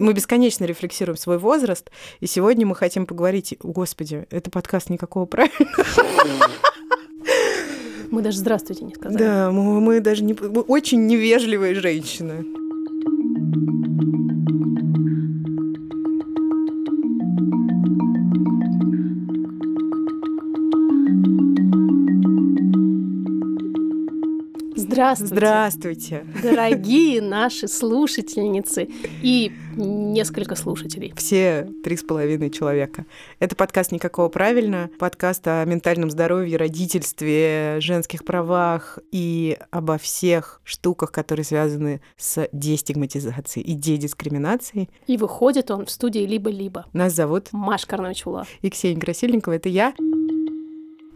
Мы бесконечно рефлексируем свой возраст, и сегодня мы хотим поговорить... Господи, это подкаст никакого правильно. Мы даже здравствуйте не сказали. Да, мы, мы даже не... Мы очень невежливые женщины. Здравствуйте. Здравствуйте. Дорогие наши слушательницы и несколько слушателей. Все три с половиной человека. Это подкаст «Никакого правильно», подкаст о ментальном здоровье, родительстве, женских правах и обо всех штуках, которые связаны с дестигматизацией и дедискриминацией. И выходит он в студии «Либо-либо». Нас зовут Маша Карнович-Ула. и Ксения Красильникова. Это я.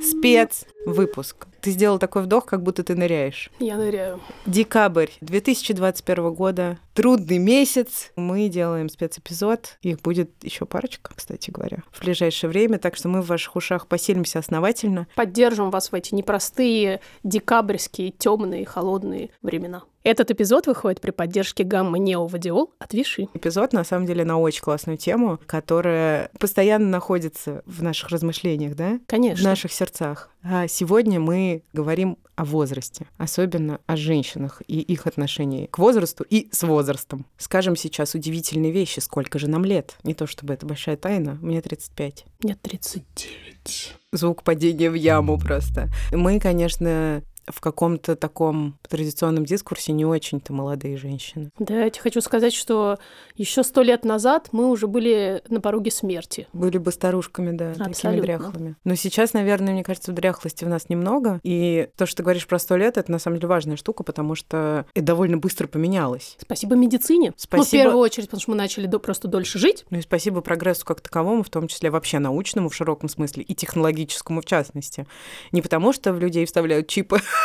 Спецвыпуск. Ты сделал такой вдох, как будто ты ныряешь. Я ныряю. Декабрь 2021 года. Трудный месяц. Мы делаем спецэпизод. Их будет еще парочка, кстати говоря, в ближайшее время. Так что мы в ваших ушах поселимся основательно. Поддержим вас в эти непростые декабрьские, темные, холодные времена. Этот эпизод выходит при поддержке гаммы Неовадиол от Виши. Эпизод, на самом деле, на очень классную тему, которая постоянно находится в наших размышлениях, да? В Конечно. наших сердцах. А сегодня мы говорим о возрасте, особенно о женщинах и их отношении к возрасту и с возрастом. Скажем сейчас удивительные вещи, сколько же нам лет. Не то чтобы это большая тайна, мне 35. Мне 39. Звук падения в яму просто. Мы, конечно, в каком-то таком традиционном дискурсе не очень-то молодые женщины. Да, я тебе хочу сказать, что еще сто лет назад мы уже были на пороге смерти. Были бы старушками, да, такими Абсолютно. дряхлыми. Но сейчас, наверное, мне кажется, дряхлости в нас немного. И то, что ты говоришь про сто лет, это на самом деле важная штука, потому что это довольно быстро поменялось. Спасибо медицине. Ну, в Спасибо. первую очередь, потому что мы начали до- просто дольше жить. Ну и спасибо прогрессу как таковому, в том числе вообще научному в широком смысле и технологическому в частности. Не потому, что в людей вставляют чипы,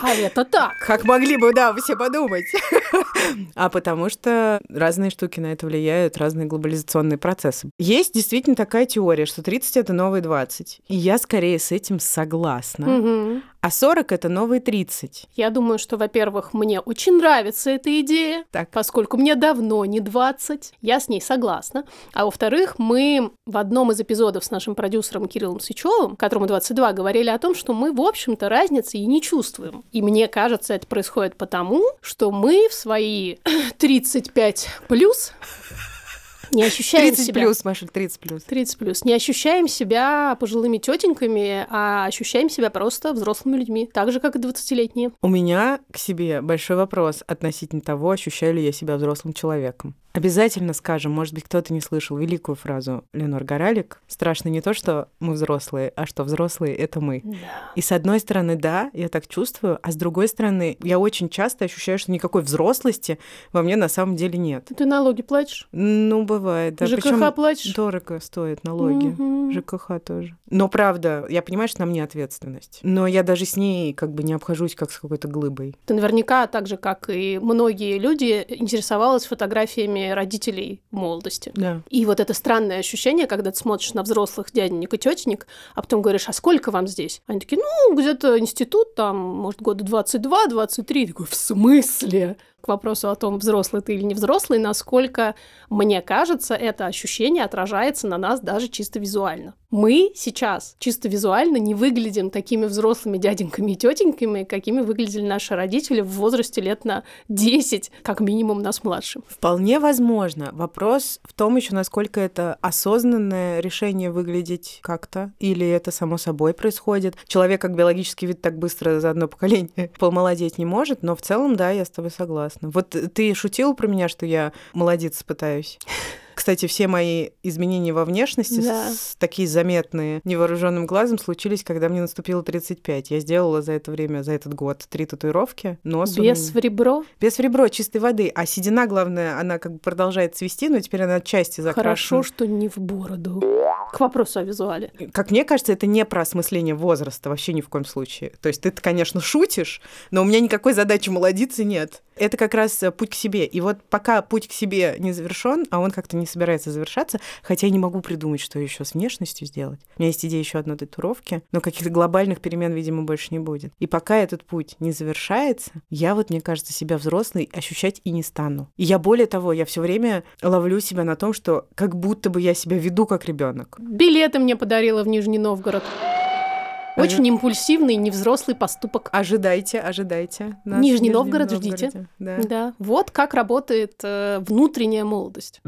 А это так. как могли бы, да, все подумать, а потому что разные штуки на это влияют, разные глобализационные процессы. Есть действительно такая теория, что 30 — это новые 20. И я скорее с этим согласна. А 40 — это новые 30. Я думаю, что, во-первых, мне очень нравится эта идея, Так. поскольку мне давно не 20, я с ней согласна. А во-вторых, мы в одном из эпизодов с нашим продюсером Кириллом Сычевым, которому 22, говорили о том, что мы, в общем-то, разницы и не чувствуем. И мне кажется, это происходит потому, что мы в свои 35 плюс не ощущаем 30 себя... плюс, Маша, 30 плюс. 30 плюс. Не ощущаем себя пожилыми тетеньками, а ощущаем себя просто взрослыми людьми, так же, как и 20-летние. У меня к себе большой вопрос относительно того, ощущаю ли я себя взрослым человеком. Обязательно скажем, может быть, кто-то не слышал великую фразу Ленор Горалик. Страшно не то, что мы взрослые, а что взрослые — это мы. Да. И с одной стороны, да, я так чувствую, а с другой стороны, я очень часто ощущаю, что никакой взрослости во мне на самом деле нет. Ты налоги платишь? Ну, бывает, да. ЖКХ Причём платишь? Дорого стоят налоги. Мгм. ЖКХ тоже. Но правда, я понимаю, что на мне ответственность. Но я даже с ней как бы не обхожусь как с какой-то глыбой. Ты наверняка, так же, как и многие люди, интересовалась фотографиями родителей в молодости. Да. И вот это странное ощущение, когда ты смотришь на взрослых дяденек и тетенек, а потом говоришь, а сколько вам здесь? Они такие, ну, где-то институт, там, может, года 22-23. Такой, в смысле? К вопросу о том, взрослый ты или не взрослый, насколько, мне кажется, это ощущение отражается на нас даже чисто визуально. Мы сейчас чисто визуально не выглядим такими взрослыми дяденьками и тетеньками, какими выглядели наши родители в возрасте лет на 10, как минимум нас младше. Вполне возможно. Вопрос в том еще, насколько это осознанное решение выглядеть как-то, или это само собой происходит. Человек как биологический вид так быстро за одно поколение помолодеть не может, но в целом, да, я с тобой согласна. Вот ты шутил про меня, что я молодец пытаюсь. Кстати, все мои изменения во внешности, Да. с- такие заметные невооруженным глазом, случились, когда мне наступило 35. Я сделала за это время, за этот год, три татуировки. Нос Без меня- в ребро. без в ребро, чистой воды. А седина, главное, она как бы продолжает цвести, но теперь она отчасти закрашена. Хорошо, что не в бороду. К вопросу о визуале. Как мне кажется, это не про осмысление возраста вообще ни в коем случае. То есть ты, конечно, шутишь, но у меня никакой задачи молодиться нет. Это как раз э, путь к себе. И вот пока путь к себе не завершен, а он как-то не собирается завершаться, хотя я не могу придумать, что еще с внешностью сделать. У меня есть идея еще одной татуировки, но каких-то глобальных перемен, видимо, больше не будет. И пока этот путь не завершается, я вот, мне кажется, себя взрослой ощущать и не стану. И я более того, я все время ловлю себя на том, что как будто бы я себя веду как ребенок. Билеты мне подарила в Нижний Новгород. Очень импульсивный, невзрослый поступок. Ожидайте, ожидайте. нас Нижний Новгород ждите. Да. Да. Вот как работает э, внутренняя молодость.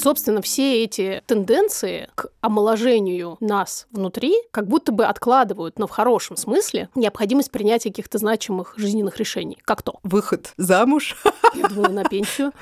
Собственно, все эти тенденции к омоложению нас внутри как будто бы откладывают, но в хорошем смысле, необходимость принятия каких-то значимых жизненных решений. Как то? Выход замуж. Я думаю, на пенсию.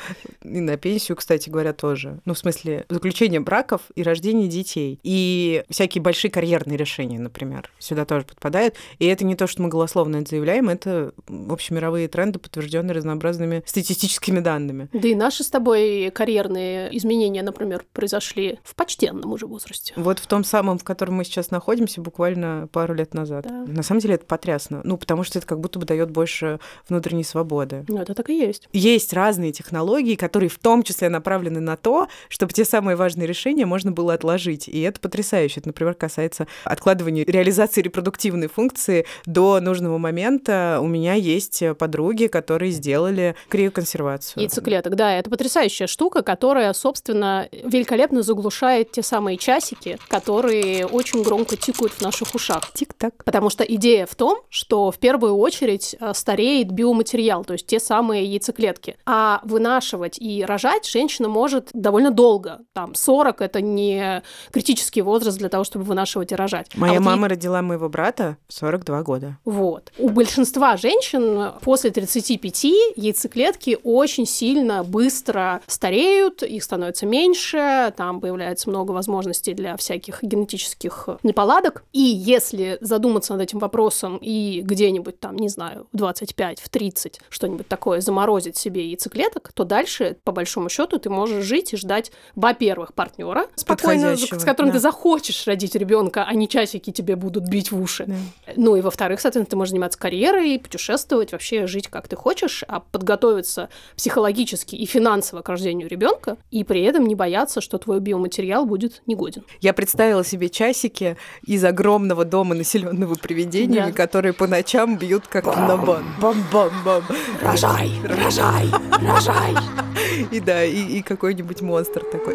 И на пенсию, кстати говоря, тоже. Ну, в смысле, заключение браков и рождение детей. И всякие большие карьерные решения, например, сюда тоже подпадают. И это не то, что мы голословно это заявляем, это общемировые тренды, подтвержденные разнообразными статистическими данными. Да и наши с тобой карьерные изменения изменения, например, произошли в почтенном уже возрасте. Вот в том самом, в котором мы сейчас находимся, буквально пару лет назад. Да. На самом деле это потрясно. Ну, потому что это как будто бы дает больше внутренней свободы. Ну, это так и есть. Есть разные технологии, которые в том числе направлены на то, чтобы те самые важные решения можно было отложить. И это потрясающе. Это, например, касается откладывания реализации репродуктивной функции до нужного момента. У меня есть подруги, которые сделали криоконсервацию. Яйцеклеток, да, это потрясающая штука, которая, собственно, собственно, великолепно заглушает те самые часики, которые очень громко тикают в наших ушах. Тик-так. Потому что идея в том, что в первую очередь э, стареет биоматериал, то есть те самые яйцеклетки. А вынашивать и рожать женщина может довольно долго. Там 40 — это не критический возраст для того, чтобы вынашивать и рожать. Моя а вот мама родила моего брата в 42 года. Вот. У большинства женщин после 35 яйцеклетки очень сильно быстро стареют, их становится меньше, там появляется много возможностей для всяких генетических неполадок. И если задуматься над этим вопросом и где-нибудь там, не знаю, в 25, в 30 что-нибудь такое заморозить себе яйцеклеток, то дальше, по большому счету, ты можешь жить и ждать, во-первых, партнера спокойно, с которым да. ты захочешь родить ребенка, а не часики тебе будут бить в уши. Да. Ну и во-вторых, соответственно, ты можешь заниматься карьерой, путешествовать, вообще жить как ты хочешь, а подготовиться психологически и финансово к рождению ребенка, и при этом не бояться, что твой биоматериал будет негоден. Я представила себе часики из огромного дома, населенного привидениями, Да. которые по ночам бьют как на бан. Бам-бам-бам. Рожай, рожай, рожай. И да, и, и какой-нибудь монстр такой.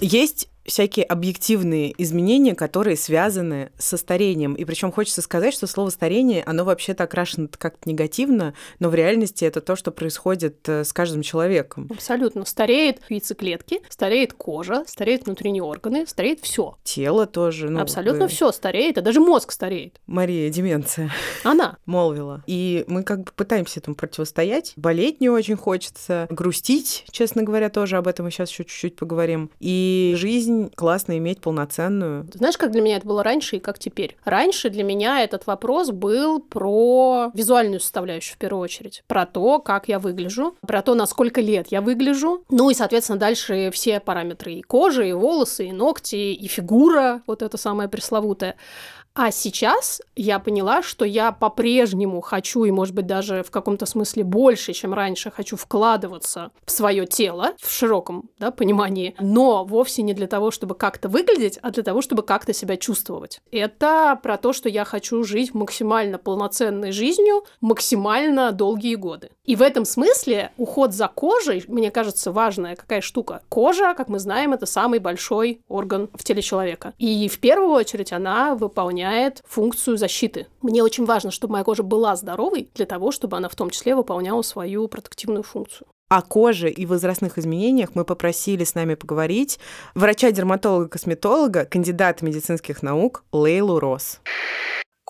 Есть всякие объективные изменения, которые связаны со старением. И причем хочется сказать, что слово старение, оно вообще-то окрашено как-то негативно, но в реальности это то, что происходит э, с каждым человеком. Абсолютно. Стареет яйцеклетки, стареет кожа, стареют внутренние органы, стареет все. Тело тоже. Ну, Абсолютно э, все стареет, а даже мозг стареет. Мария, деменция. Она. молвила. И мы как бы пытаемся этому противостоять. Болеть не очень хочется, грустить, честно говоря, тоже об этом мы сейчас еще чуть-чуть поговорим. И жизнь классно иметь полноценную. Знаешь, как для меня это было раньше и как теперь? Раньше для меня этот вопрос был про визуальную составляющую в первую очередь, про то, как я выгляжу, про то, на сколько лет я выгляжу, ну и, соответственно, дальше все параметры и кожи, и волосы, и ногти, и фигура, вот это самое пресловутое. А сейчас я поняла, что я по-прежнему хочу, и, может быть, даже в каком-то смысле больше, чем раньше, хочу вкладываться в свое тело в широком да, понимании, но вовсе не для того, чтобы как-то выглядеть, а для того, чтобы как-то себя чувствовать. Это про то, что я хочу жить максимально полноценной жизнью максимально долгие годы. И в этом смысле уход за кожей, мне кажется, важная какая штука. Кожа, как мы знаем, это самый большой орган в теле человека. И в первую очередь она выполняет функцию защиты. Мне очень важно, чтобы моя кожа была здоровой для того, чтобы она в том числе выполняла свою протективную функцию. О коже и возрастных изменениях мы попросили с нами поговорить врача-дерматолога-косметолога, кандидата медицинских наук Лейлу Рос.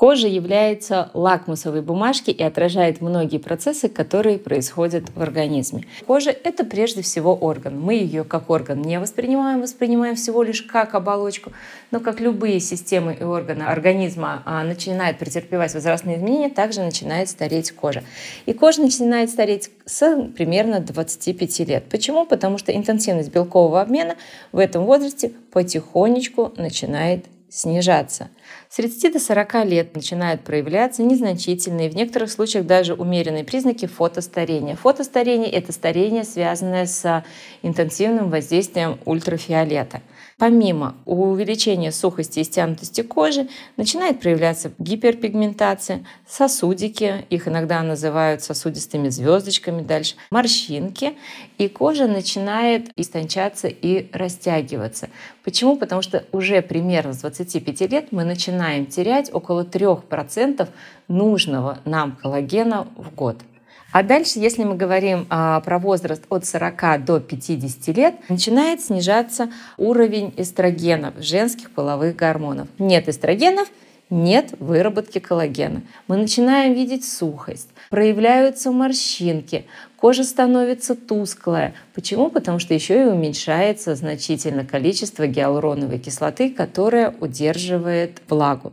Кожа является лакмусовой бумажкой и отражает многие процессы, которые происходят в организме. Кожа — это прежде всего орган. Мы ее как орган не воспринимаем, воспринимаем всего лишь как оболочку. Но как любые системы и органы организма а, начинают претерпевать возрастные изменения, также начинает стареть кожа. И кожа начинает стареть с примерно 25 лет. Почему? Потому что интенсивность белкового обмена в этом возрасте потихонечку начинает снижаться. С 30 до 40 лет начинают проявляться незначительные, в некоторых случаях даже умеренные признаки фотостарения. Фотостарение – это старение, связанное с интенсивным воздействием ультрафиолета. Помимо увеличения сухости и стянутости кожи, начинает проявляться гиперпигментация, сосудики, их иногда называют сосудистыми звездочками дальше, морщинки, и кожа начинает истончаться и растягиваться. Почему? Потому что уже примерно с 25 лет мы начинаем терять около 3% нужного нам коллагена в год. А дальше, если мы говорим а, про возраст от 40 до 50 лет, начинает снижаться уровень эстрогенов, женских половых гормонов. Нет эстрогенов, нет выработки коллагена. Мы начинаем видеть сухость, проявляются морщинки, кожа становится тусклая. Почему? Потому что еще и уменьшается значительно количество гиалуроновой кислоты, которая удерживает влагу.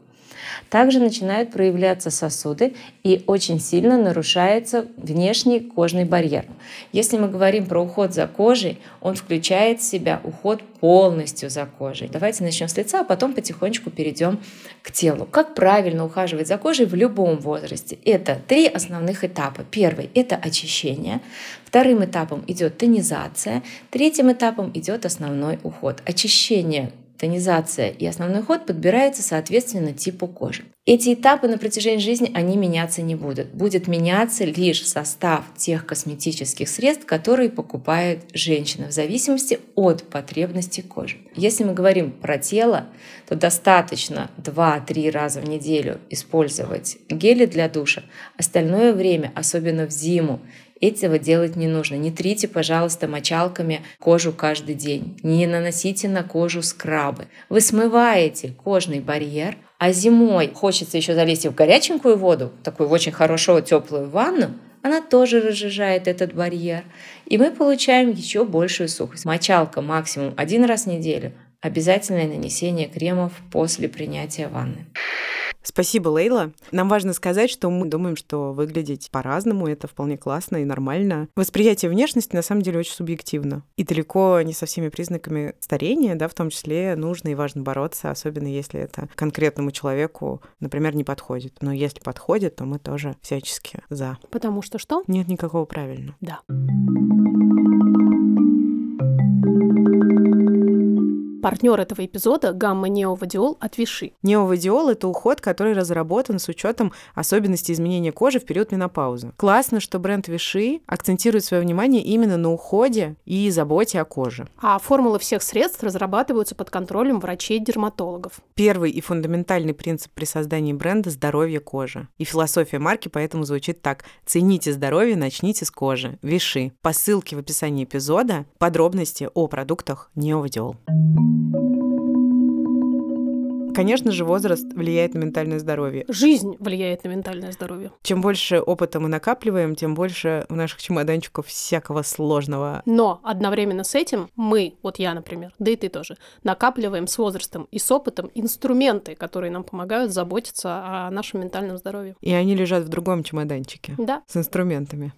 Также начинают проявляться сосуды и очень сильно нарушается внешний кожный барьер. Если мы говорим про уход за кожей, он включает в себя уход полностью за кожей. Давайте начнем с лица, а потом потихонечку перейдем к телу. Как правильно ухаживать за кожей в любом возрасте? Это три основных этапа. Первый – это очищение. Вторым этапом идет тонизация. Третьим этапом идет основной уход. Очищение тонизация и основной ход подбираются соответственно типу кожи. Эти этапы на протяжении жизни, они меняться не будут. Будет меняться лишь состав тех косметических средств, которые покупает женщина в зависимости от потребностей кожи. Если мы говорим про тело, то достаточно 2-3 раза в неделю использовать гели для душа. Остальное время, особенно в зиму, этого делать не нужно. Не трите, пожалуйста, мочалками кожу каждый день. Не наносите на кожу скрабы. Вы смываете кожный барьер, а зимой хочется еще залезть в горяченькую воду, такую очень хорошую теплую ванну, она тоже разжижает этот барьер. И мы получаем еще большую сухость. Мочалка максимум один раз в неделю. Обязательное нанесение кремов после принятия ванны. Спасибо, Лейла. Нам важно сказать, что мы думаем, что выглядеть по-разному это вполне классно и нормально. Восприятие внешности на самом деле очень субъективно. И далеко не со всеми признаками старения, да, в том числе нужно и важно бороться, особенно если это конкретному человеку, например, не подходит. Но если подходит, то мы тоже всячески за. Потому что что? Нет никакого правильного. Да. Партнер этого эпизода – гамма неовадиол от Виши. Неовадиол – это уход, который разработан с учетом особенностей изменения кожи в период менопаузы. Классно, что бренд Виши акцентирует свое внимание именно на уходе и заботе о коже. А формулы всех средств разрабатываются под контролем врачей-дерматологов. Первый и фундаментальный принцип при создании бренда – здоровье кожи. И философия марки поэтому звучит так. Цените здоровье, начните с кожи. Виши. По ссылке в описании эпизода подробности о продуктах Неовадиол. Thank you Конечно же, возраст влияет на ментальное здоровье. Жизнь влияет на ментальное здоровье. Чем больше опыта мы накапливаем, тем больше в наших чемоданчиков всякого сложного. Но одновременно с этим мы, вот я, например, да и ты тоже, накапливаем с возрастом и с опытом инструменты, которые нам помогают заботиться о нашем ментальном здоровье. И они лежат в другом чемоданчике. Да. С инструментами.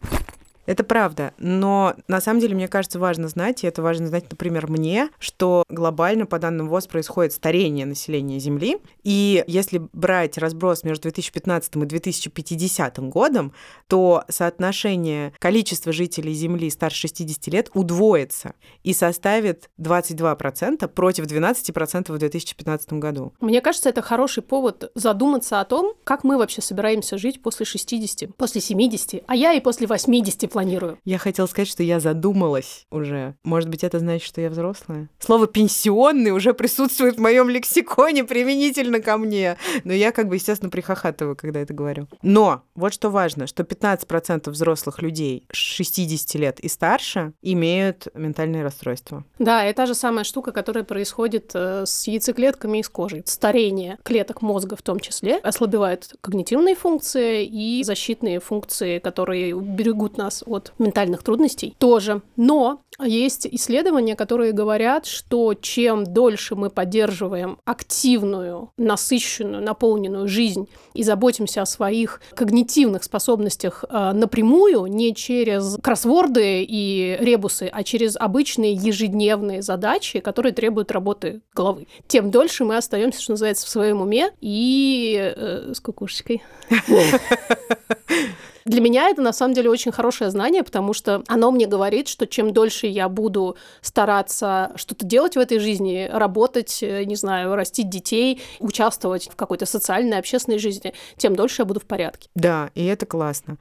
Это правда, но на самом деле мне кажется важно знать, и это важно знать, например, мне, что глобально по данным ВОЗ происходит старение населения Земли, и если брать разброс между 2015 и 2050 годом, то соотношение количества жителей Земли старше 60 лет удвоится и составит 22% против 12% в 2015 году. Мне кажется, это хороший повод задуматься о том, как мы вообще собираемся жить после 60, после 70, а я и после 80 планирую. Я хотела сказать, что я задумалась уже. Может быть, это значит, что я взрослая? Слово «пенсионный» уже присутствует в моем лексиконе применительно ко мне. Но я как бы, естественно, прихохатываю, когда это говорю. Но вот что важно, что 15% взрослых людей 60 лет и старше имеют ментальные расстройства. Да, это та же самая штука, которая происходит э, с яйцеклетками и с кожей. Старение клеток мозга в том числе ослабевает когнитивные функции и защитные функции, которые берегут нас от ментальных трудностей тоже. Но есть исследования, которые говорят, что чем дольше мы поддерживаем активную, насыщенную, наполненную жизнь и заботимся о своих когнитивных способностях э, напрямую, не через кроссворды и ребусы, а через обычные ежедневные задачи, которые требуют работы головы, тем дольше мы остаемся, что называется, в своем уме и э, с кукушечкой. Для меня это на самом деле очень хорошее знание, потому что оно мне говорит, что чем дольше я буду стараться что-то делать в этой жизни, работать, э, не знаю, растить детей, участвовать в какой-то социальной, общественной жизни, тем дольше я буду в порядке. Да, и это классно.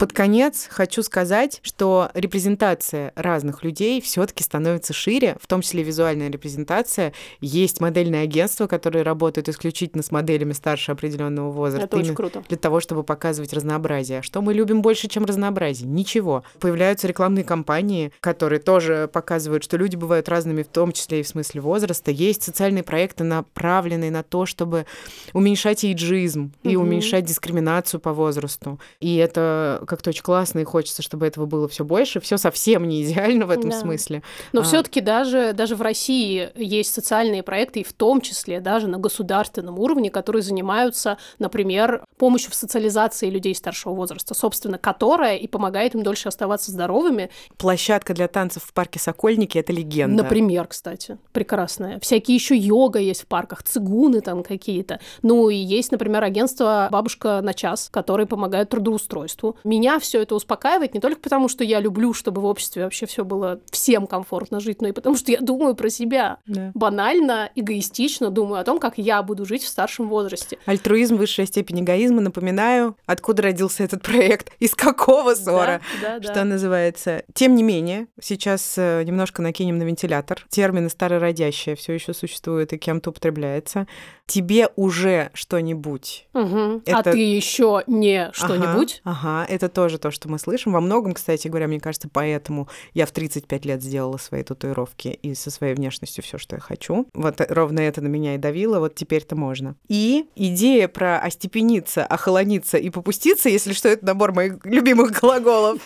Под конец хочу сказать, что репрезентация разных людей все-таки становится шире, в том числе визуальная репрезентация. Есть модельные агентства, которые работают исключительно с моделями старше определенного возраста. Это очень круто. Для того, чтобы показывать разнообразие. Что мы любим больше, чем разнообразие? Ничего. Появляются рекламные кампании, которые тоже показывают, что люди бывают разными, в том числе и в смысле возраста. Есть социальные проекты, направленные на то, чтобы уменьшать эйджизм и угу. уменьшать дискриминацию по возрасту. И это как-то очень классно, и хочется, чтобы этого было все больше. Все совсем не идеально в этом да. смысле. Но а... все-таки даже, даже в России есть социальные проекты, и в том числе даже на государственном уровне, которые занимаются, например, помощью в социализации людей старшего возраста, собственно, которая и помогает им дольше оставаться здоровыми. Площадка для танцев в парке Сокольники — это легенда. Например, кстати, прекрасная. Всякие еще йога есть в парках, цигуны там какие-то. Ну и есть, например, агентство «Бабушка на час», которые помогают трудоустройству меня все это успокаивает не только потому, что я люблю, чтобы в обществе вообще все было всем комфортно жить, но и потому, что я думаю про себя. Да. Банально, эгоистично думаю о том, как я буду жить в старшем возрасте. Альтруизм, высшая степень эгоизма. Напоминаю, откуда родился этот проект, из какого ссора, да, да, что да. называется. Тем не менее, сейчас э, немножко накинем на вентилятор. Термины старородящие все еще существуют и кем-то употребляется. Тебе уже что-нибудь. Угу. Это... А ты еще не что-нибудь. Ага, ага, это тоже то, что мы слышим. Во многом, кстати говоря, мне кажется, поэтому я в 35 лет сделала свои татуировки и со своей внешностью все, что я хочу. Вот ровно это на меня и давило, вот теперь-то можно. И идея про остепениться, охолониться и попуститься, если что, это набор моих любимых глаголов.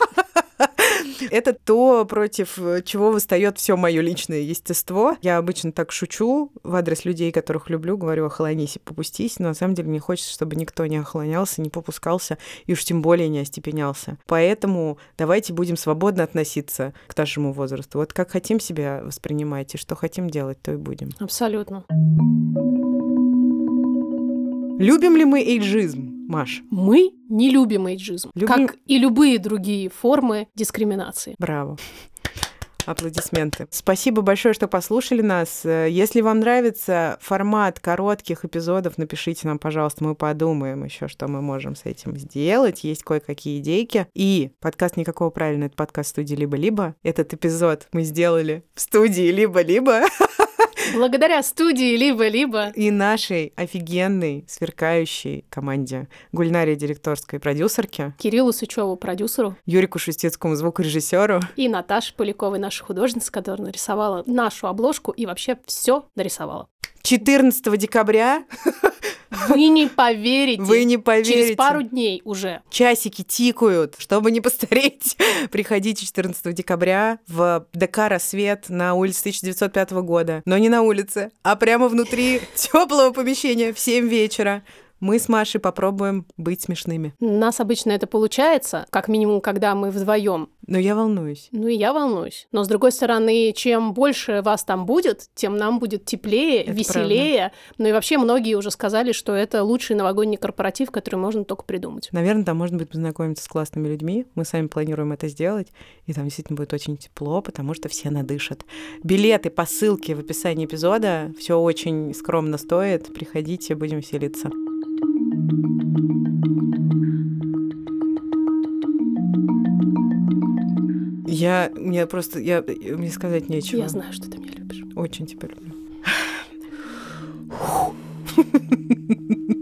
Это то, против чего восстает все мое личное естество. Я обычно так шучу в адрес людей, которых люблю, говорю, охолонись и попустись, но на самом деле мне хочется, чтобы никто не охлонялся, не попускался и уж тем более не остепенялся. Поэтому давайте будем свободно относиться к нашему возрасту. Вот как хотим себя воспринимать и что хотим делать, то и будем. Абсолютно. Любим ли мы эйджизм? Маш? Мы не любим эйджизм, любим... как и любые другие формы дискриминации. Браво. Аплодисменты. Спасибо большое, что послушали нас. Если вам нравится формат коротких эпизодов, напишите нам, пожалуйста, мы подумаем еще, что мы можем с этим сделать. Есть кое-какие идейки. И подкаст «Никакого правильного» — это подкаст студии «Либо-либо». Этот эпизод мы сделали в студии «Либо-либо». Благодаря студии «Либо-либо». И нашей офигенной, сверкающей команде. Гульнаре, директорской продюсерке. Кириллу Сычеву, продюсеру. Юрику Шустецкому, звукорежиссеру. И Наташе Поляковой, наша художница, которая нарисовала нашу обложку и вообще все нарисовала. 14 декабря вы не поверите. Вы не поверите. Через пару дней уже. Часики тикают. Чтобы не постареть, приходите 14 декабря в ДК «Рассвет» на улице 1905 года. Но не на улице, а прямо внутри теплого помещения в 7 вечера мы с Машей попробуем быть смешными. У нас обычно это получается, как минимум, когда мы вдвоем. Но я волнуюсь. Ну и я волнуюсь. Но с другой стороны, чем больше вас там будет, тем нам будет теплее, это веселее. Правда. Ну и вообще многие уже сказали, что это лучший новогодний корпоратив, который можно только придумать. Наверное, там можно будет познакомиться с классными людьми. Мы сами планируем это сделать. И там действительно будет очень тепло, потому что все надышат. Билеты по ссылке в описании эпизода. Все очень скромно стоит. Приходите, будем веселиться. Я, мне просто, я, мне сказать нечего. Я знаю, что ты меня любишь. Очень тебя люблю.